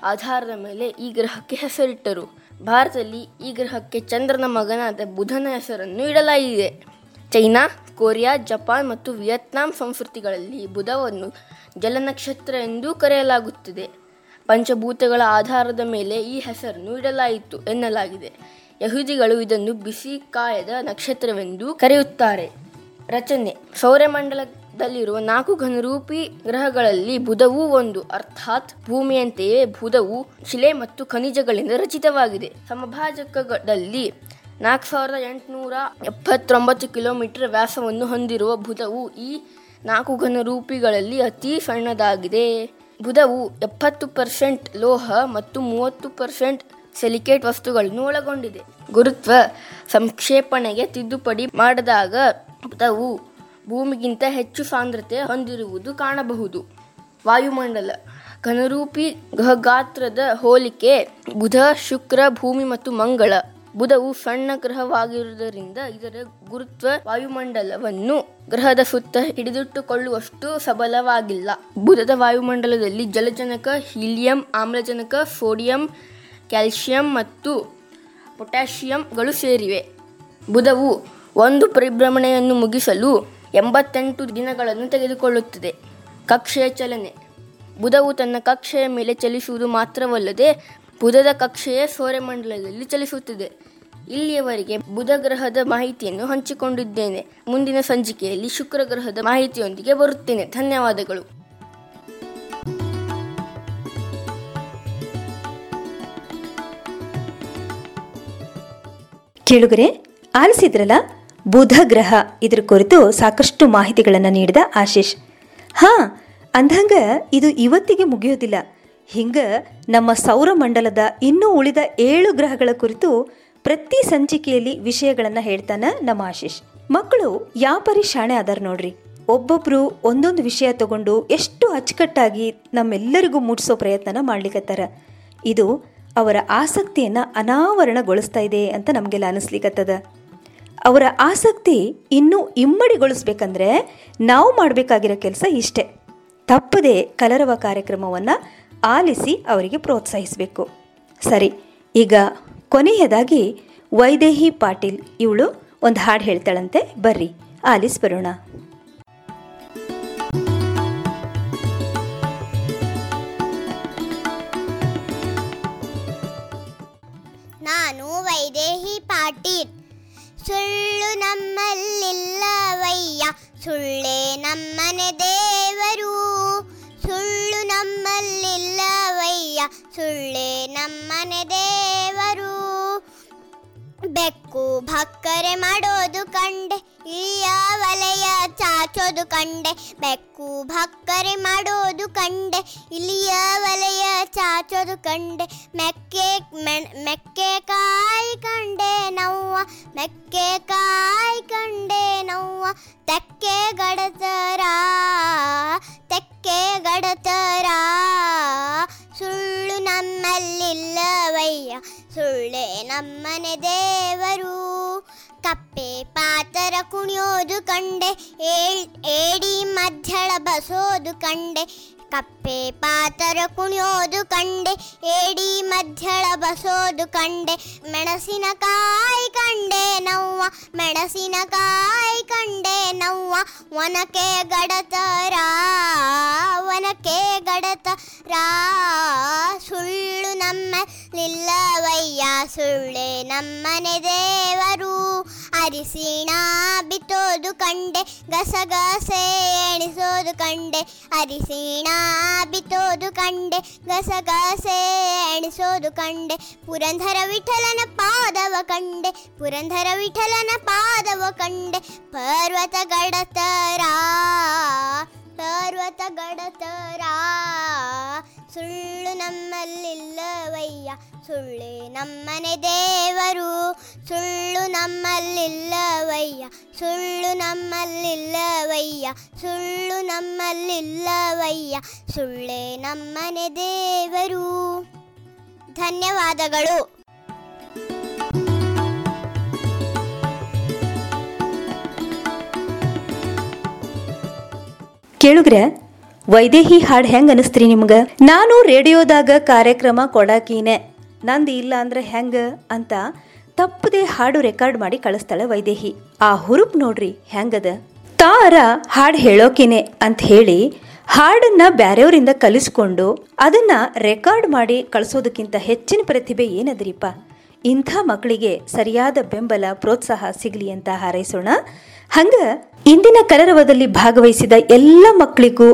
ಆಧಾರದ ಮೇಲೆ ಈ ಗ್ರಹಕ್ಕೆ ಹೆಸರಿಟ್ಟರು. ಭಾರತದಲ್ಲಿ ಈ ಗ್ರಹಕ್ಕೆ ಚಂದ್ರನ ಮಗನಾದ ಬುಧನ ಹೆಸರನ್ನು ಇಡಲಾಗಿದೆ. ಚೈನಾ, ಕೊರಿಯಾ, ಜಪಾನ್ ಮತ್ತು ವಿಯೆಟ್ನಾಂ ಸಂಸ್ಕೃತಿಗಳಲ್ಲಿ ಬುಧವನ್ನು ಜಲನಕ್ಷತ್ರ ಎಂದೂ ಕರೆಯಲಾಗುತ್ತದೆ. ಪಂಚಭೂತಗಳ ಆಧಾರದ ಮೇಲೆ ಈ ಹೆಸರನ್ನು ಇಡಲಾಯಿತು ಎನ್ನಲಾಗಿದೆ. ಯಹೂದಿಗಳು ಇದನ್ನು ಬಿಸಿ ಕಾಯದ ನಕ್ಷತ್ರವೆಂದು ಕರೆಯುತ್ತಾರೆ. ರಚನೆ. ಸೌರಮಂಡಲದಲ್ಲಿರುವ ನಾಲ್ಕು ಘನರೂಪಿ ಗ್ರಹಗಳಲ್ಲಿ ಬುಧವೂ ಒಂದು. ಅರ್ಥಾತ್ ಭೂಮಿಯಂತೆಯೇ ಬುಧವು ಶಿಲೆ ಮತ್ತು ಖನಿಜಗಳಿಂದ ರಚಿತವಾಗಿದೆ. ಸಮಭಾಜಕದಲ್ಲಿ ನಾಲ್ಕು ಸಾವಿರದ ಎಂಟುನೂರ ಎಪ್ಪತ್ತೊಂಬತ್ತು ಕಿಲೋಮೀಟರ್ ವ್ಯಾಸವನ್ನು ಹೊಂದಿರುವ ಬುಧವು ಈ ನಾಲ್ಕು ಘನರೂಪಿಗಳಲ್ಲಿ ಅತಿ ಸಣ್ಣದಾಗಿದೆ. ಬುಧವು ಎಪ್ಪತ್ತು ಪರ್ಸೆಂಟ್ ಲೋಹ ಮತ್ತು ಮೂವತ್ತು ಪರ್ಸೆಂಟ್ ಸಿಲಿಕೇಟ್ ವಸ್ತುಗಳನ್ನು ಒಳಗೊಂಡಿದೆ. ಗುರುತ್ವ ಸಂಕ್ಷೇಪಣೆಗೆ ತಿದ್ದುಪಡಿ ಮಾಡಿದಾಗ ಬುಧವು ಭೂಮಿಗಿಂತ ಹೆಚ್ಚು ಸಾಂದ್ರತೆ ಹೊಂದಿರುವುದು ಕಾಣಬಹುದು. ವಾಯುಮಂಡಲ ಘನರೂಪಿ ಘಗಾತ್ರದ ಹೋಲಿಕೆ ಬುಧ, ಶುಕ್ರ, ಭೂಮಿ ಮತ್ತು ಮಂಗಳ. ಬುಧವು ಸಣ್ಣ ಗ್ರಹವಾಗಿರುವುದರಿಂದ ಇದರ ಗುರುತ್ವ ವಾಯುಮಂಡಲವನ್ನು ಗ್ರಹದ ಸುತ್ತ ಹಿಡಿದಿಟ್ಟುಕೊಳ್ಳುವಷ್ಟು ಸಬಲವಾಗಿಲ್ಲ. ಬುಧದ ವಾಯುಮಂಡಲದಲ್ಲಿ ಜಲಜನಕ, ಹೀಲಿಯಂ, ಆಮ್ಲಜನಕ, ಸೋಡಿಯಂ ಕ್ಯಾಲ್ಸಿಯಂ ಮತ್ತು ಪೊಟ್ಯಾಷಿಯಂಗಳು ಸೇರಿವೆ. ಬುಧವು ಒಂದು ಪರಿಭ್ರಮಣೆಯನ್ನು ಮುಗಿಸಲು ಎಂಬತ್ತೆಂಟು ದಿನಗಳನ್ನು ತೆಗೆದುಕೊಳ್ಳುತ್ತದೆ. ಕಕ್ಷೆಯ ಚಲನೆ. ಬುಧವು ತನ್ನ ಕಕ್ಷೆಯ ಮೇಲೆ ಚಲಿಸುವುದು ಮಾತ್ರವಲ್ಲದೆ ಬುಧದ ಕಕ್ಷೆಯ ಸೌರಮಂಡಲದಲ್ಲಿ ಚಲಿಸುತ್ತದೆ. ಇಲ್ಲಿಯವರೆಗೆ ಬುಧ ಗ್ರಹದ ಮಾಹಿತಿಯನ್ನು ಹಂಚಿಕೊಂಡಿದ್ದೇನೆ. ಮುಂದಿನ ಸಂಚಿಕೆಯಲ್ಲಿ ಶುಕ್ರ ಗ್ರಹದ ಮಾಹಿತಿಯೊಂದಿಗೆ ಬರುತ್ತೇನೆ. ಧನ್ಯವಾದಗಳು. ಕೇಳುಗರೆ, ಆಲಿಸಿದ್ರಲ್ಲ? ಬುಧ ಗ್ರಹ ಇದ್ರ ಕುರಿತು ಸಾಕಷ್ಟು ಮಾಹಿತಿಗಳನ್ನು ನೀಡಿದ ಆಶೀಶ್. ಹಾ, ಅಂದಂಗ ಇದು ಇವತ್ತಿಗೆ ಮುಗಿಯೋದಿಲ್ಲ. ಹಿಂಗ ನಮ್ಮ ಸೌರಮಂಡಲದ ಇನ್ನೂ ಉಳಿದ ಏಳು ಗ್ರಹಗಳ ಕುರಿತು ಪ್ರತಿ ಸಂಚಿಕೆಯಲ್ಲಿ ವಿಷಯಗಳನ್ನು ಹೇಳ್ತಾನ ನಮ್ಮ ಆಶೀಶ್. ಮಕ್ಕಳು ಯಾವ ಪರಿ ಶಾಣೆ ಅದಾರ ನೋಡ್ರಿ. ಒಬ್ಬೊಬ್ರು ಒಂದೊಂದು ವಿಷಯ ತಗೊಂಡು ಎಷ್ಟು ಅಚ್ಚುಕಟ್ಟಾಗಿ ನಮ್ಮೆಲ್ಲರಿಗೂ ಮುಟ್ಸೋ ಪ್ರಯತ್ನನ ಮಾಡ್ಲಿಕತ್ತಾರ. ಇದು ಅವರ ಆಸಕ್ತಿಯನ್ನ ಅನಾವರಣಗೊಳಿಸ್ತಾ ಇದೆ ಅಂತ ನಮಗೆಲ್ಲ ಅನಿಸ್ಲಿಕ್ಕತ್ತದ ಅವರ ಆಸಕ್ತಿ ಇನ್ನೂ ಇಮ್ಮಡಿಗೊಳಿಸ್ಬೇಕಂದ್ರೆ ನಾವು ಮಾಡಬೇಕಾಗಿರೋ ಕೆಲಸ ಇಷ್ಟೇ. ತಪ್ಪದೆ ಕಲರವ ಕಾರ್ಯಕ್ರಮವನ್ನು ಆಲಿಸಿ ಅವರಿಗೆ ಪ್ರೋತ್ಸಾಹಿಸಬೇಕು. ಸರಿ, ಈಗ ಕೊನೆಯದಾಗಿ, ವೈದೇಹಿ ಪಾಟೀಲ್. ಇವಳು ಒಂದು ಹಾಡು ಹೇಳ್ತಾಳಂತೆ. ಬರ್ರಿ, ಆಲಿಸ್ ಬರೋಣ. ನಾನು ವೈದೇಹಿ ಪಾಟೀಲ್. ಸುಳ್ಳು ನಮ್ಮಲ್ಲಿಲ್ಲವಯ್ಯ. ಸುಳ್ಳೇ ನಮ್ಮನೆ ದೇವರು. ಸುಳ್ಳು ನಮ್ಮಲ್ಲಿಲ್ಲವಯ್ಯ ಸುಳ್ಳೇ ನಮ್ಮನೆ ದೇವರು. ಬೆಕ್ಕು ಭಕ್ಕರೆ ಮಾಡೋದು ಕಂಡೆ ಇಳಿಯ ವಲಯ ಚಾಚೋದು ಕಂಡೆ. ಬೆಕ್ಕು ಭಕ್ಕರೆ ಮಾಡೋದು ಕಂಡೆ ಇಲ್ಲಿಯ ವಲಯ ಚಾಚೋದು ಕಂಡೆ. ಮೆಕ್ಕೆ ಮೆಕ್ಕೆ ಕಾಯಿ ಕಂಡೆ ನವ್ವ, ಮೆಕ್ಕೆ ಕಾಯಿ ಕಂಡೆ ನವ್ವ. ತೆಕ್ಕೆ ಗಡತರ ತೆಕ್ಕೆ ಗಡತರ ಸುಳ್ಳು ನಮ್ಮಲ್ಲಿಲ್ಲವಯ್ಯ. ಸುಳ್ಳೇ ನಮ್ಮನೆ ದೇವರು. ಕಪ್ಪೆ ಪಾತರ ಕುಣಿಯೋದು ಕಂಡೆ ಏಡಿ ಮಧ್ಯಳ ಬಸೋದು ಕಂಡೆ. ಕಪ್ಪೆ ಪಾತರ ಕುಣಿಯೋದು ಕಂಡೆ, ಏಡಿ ಮಧ್ಯಳ ಬಸೋದು ಕಂಡೆ. ಮೆಣಸಿನಕಾಯಿ ಕಂಡೆ ನವ್ವ ಮೆಣಸಿನಕಾಯಿ ಕಂಡೆ ನವ್ವ. ಒನಕೆ ಗಡತರ ಒನಕೆ ಗಡತರ ಸುಳ್ಳು ನಮ್ಮ ನಿಲ್ಲವಯ್ಯ, ಸುಳ್ಳೆ ನಮ್ಮನೆ ದೇವರು. ಅರಿಸಿಣ ಬಿತ್ತೋದು ಕಂಡೆ, ಗಸಗಸೆ ಎಣಿಸೋದು ಕಂಡೆ. ಅರಿಸಿಣ ಬಿತ್ತೋದು ಕಂಡೆ, ಗಸಗಸೆ ಎಣಿಸೋದು ಕಂಡೆ. ಪುರಂಧರ ವಿಠಲನ ಪಾದವ ಕಂಡೆ ಪುರಂಧರ ವಿಠಲನ ಪಾದವ ಕಂಡೆ. ಪರ್ವತ ಗಡತರ ಪರ್ವತ ಗಡತರಾ, ಸುಳ್ಳು ನಮ್ಮಲ್ಲಿಲ್ಲವಯ್ಯ, ಸುಳ್ಳೇ ನಮ್ಮನೆ ದೇವರು, ಸುಳ್ಳು ನಮ್ಮಲ್ಲಿಲ್ಲವಯ್ಯ ಸುಳ್ಳು ನಮ್ಮಲ್ಲಿಲ್ಲವಯ್ಯ ಸುಳ್ಳು ನಮ್ಮಲ್ಲಿಲ್ಲವಯ್ಯ, ಸುಳ್ಳೇ ನಮ್ಮನೆ ದೇವರು. ಧನ್ಯವಾದಗಳು. ಕೇಳುಗ್ರೆ, ವೈದೇಹಿ ಹಾಡು ಹೆಂಗೆ ಅನಿಸ್ತ್ರಿ ನಿಮ್ಗೆ? ನಾನು ರೇಡಿಯೋದಾಗ ಕಾರ್ಯಕ್ರಮ ಕೊಡಾಕೀನೆ. ನಂದು ಇಲ್ಲ ಅಂದ್ರೆ ಹೆಂಗ ಅಂತ ತಪ್ಪದೆ ಹಾಡು ರೆಕಾರ್ಡ್ ಮಾಡಿ ಕಳಿಸ್ತಾಳೆ ವೈದೇಹಿ. ಆ ಹುರುಪ್ ನೋಡ್ರಿ ಹೆಂಗದ? ತಾರ ಹಾಡು ಹೇಳೋಕಿನೆ ಅಂತ ಹೇಳಿ ಹಾಡನ್ನ ಬ್ಯಾರೆಯವರಿಂದ ಕಲಿಸ್ಕೊಂಡು ಅದನ್ನ ರೆಕಾರ್ಡ್ ಮಾಡಿ ಕಳಿಸೋದಕ್ಕಿಂತ ಹೆಚ್ಚಿನ ಪ್ರತಿಭೆ ಏನದ್ರಿಪ್ಪ? ಇಂಥ ಮಕ್ಕಳಿಗೆ ಸರಿಯಾದ ಬೆಂಬಲ, ಪ್ರೋತ್ಸಾಹ ಸಿಗಲಿ ಅಂತ ಹಾರೈಸೋಣ. ಹಂಗ ಇಂದಿನ ಕಲರವದಲ್ಲಿ ಭಾಗವಹಿಸಿದ ಎಲ್ಲ ಮಕ್ಕಳಿಗೂ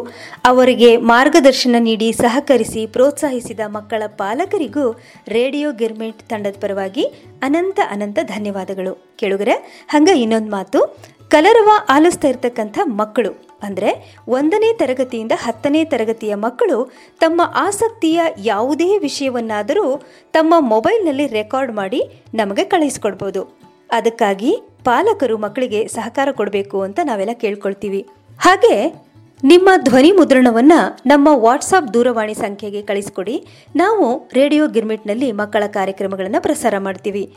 ಅವರಿಗೆ ಮಾರ್ಗದರ್ಶನ ನೀಡಿ ಸಹಕರಿಸಿ ಪ್ರೋತ್ಸಾಹಿಸಿದ ಮಕ್ಕಳ ಪಾಲಕರಿಗೂ ರೇಡಿಯೋ ಗಿರ್ಮೆಂಟ್ ತಂಡದ ಪರವಾಗಿ ಅನಂತ ಅನಂತ ಧನ್ಯವಾದಗಳು. ಕೇಳುಗರೆ, ಹಂಗ ಇನ್ನೊಂದು ಮಾತು, ಕಲರವ ಆಲಿಸ್ತಾ ಇರ್ತಕ್ಕಂಥ ಮಕ್ಕಳು ಅಂದರೆ ಒಂದನೇ ತರಗತಿಯಿಂದ ಹತ್ತನೇ ತರಗತಿಯ ಮಕ್ಕಳು ತಮ್ಮ ಆಸಕ್ತಿಯ ಯಾವುದೇ ವಿಷಯವನ್ನಾದರೂ ತಮ್ಮ ಮೊಬೈಲ್ನಲ್ಲಿ ರೆಕಾರ್ಡ್ ಮಾಡಿ ನಮಗೆ ಕಳಿಸಿಕೊಡ್ಬೋದು. ಅದಕ್ಕಾಗಿ ಪಾಲಕರು ಮಕ್ಕಳಿಗೆ ಸಹಕಾರ ಕೊಡಬೇಕು ಅಂತ ನಾವೆಲ್ಲ ಕೇಳ್ಕೊಳ್ತೀವಿ. ಹಾಗೆ ನಿಮ್ಮ ಧ್ವನಿ ಮುದ್ರಣವನ್ನ ನಮ್ಮ ವಾಟ್ಸಾಪ್ ದೂರವಾಣಿ ಸಂಖ್ಯೆಗೆ ಕಳಿಸ್ಕೊಡಿ. ನಾವು ರೇಡಿಯೋ ಗಿರ್ಮಿಟ್ನಲ್ಲಿ ಮಕ್ಕಳ ಕಾರ್ಯಕ್ರಮಗಳನ್ನು ಪ್ರಸಾರ ಮಾಡ್ತೀವಿ.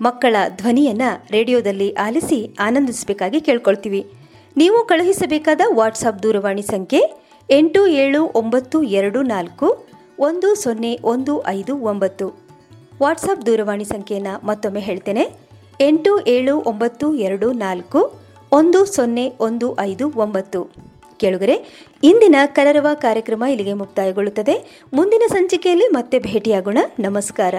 ಮಕ್ಕಳ ಧ್ವನಿಯನ್ನ ರೇಡಿಯೋದಲ್ಲಿ ಆಲಿಸಿ ಆನಂದಿಸಬೇಕಾಗಿ ಕೇಳ್ಕೊಳ್ತೀವಿ. ನೀವು ಕಳುಹಿಸಬೇಕಾದ ವಾಟ್ಸಾಪ್ ದೂರವಾಣಿ ಸಂಖ್ಯೆ ಎಂಟು ಏಳು ಒಂಬತ್ತು ಎರಡು ನಾಲ್ಕು ಒಂದು ಸೊನ್ನೆ ಒಂದು ಐದು ಒಂಬತ್ತು. ವಾಟ್ಸಾಪ್ ದೂರವಾಣಿ ಸಂಖ್ಯೆಯನ್ನು ಮತ್ತೊಮ್ಮೆ ಹೇಳ್ತೇನೆ. ಎಂಟು ಏಳು ಒಂಬತ್ತು ಎರಡು ನಾಲ್ಕು, ಒಂದು ಸೊನ್ನೆ ಒಂದು ಐದು ಒಂಬತ್ತು. ಕೇಳುಗರೆ, ಇಂದಿನ ಕಲರವ ಕಾರ್ಯಕ್ರಮ ಇಲ್ಲಿಗೆ ಮುಕ್ತಾಯಗೊಳ್ಳುತ್ತದೆ. ಮುಂದಿನ ಸಂಚಿಕೆಯಲ್ಲಿ ಮತ್ತೆ ಭೇಟಿಯಾಗೋಣ. ನಮಸ್ಕಾರ.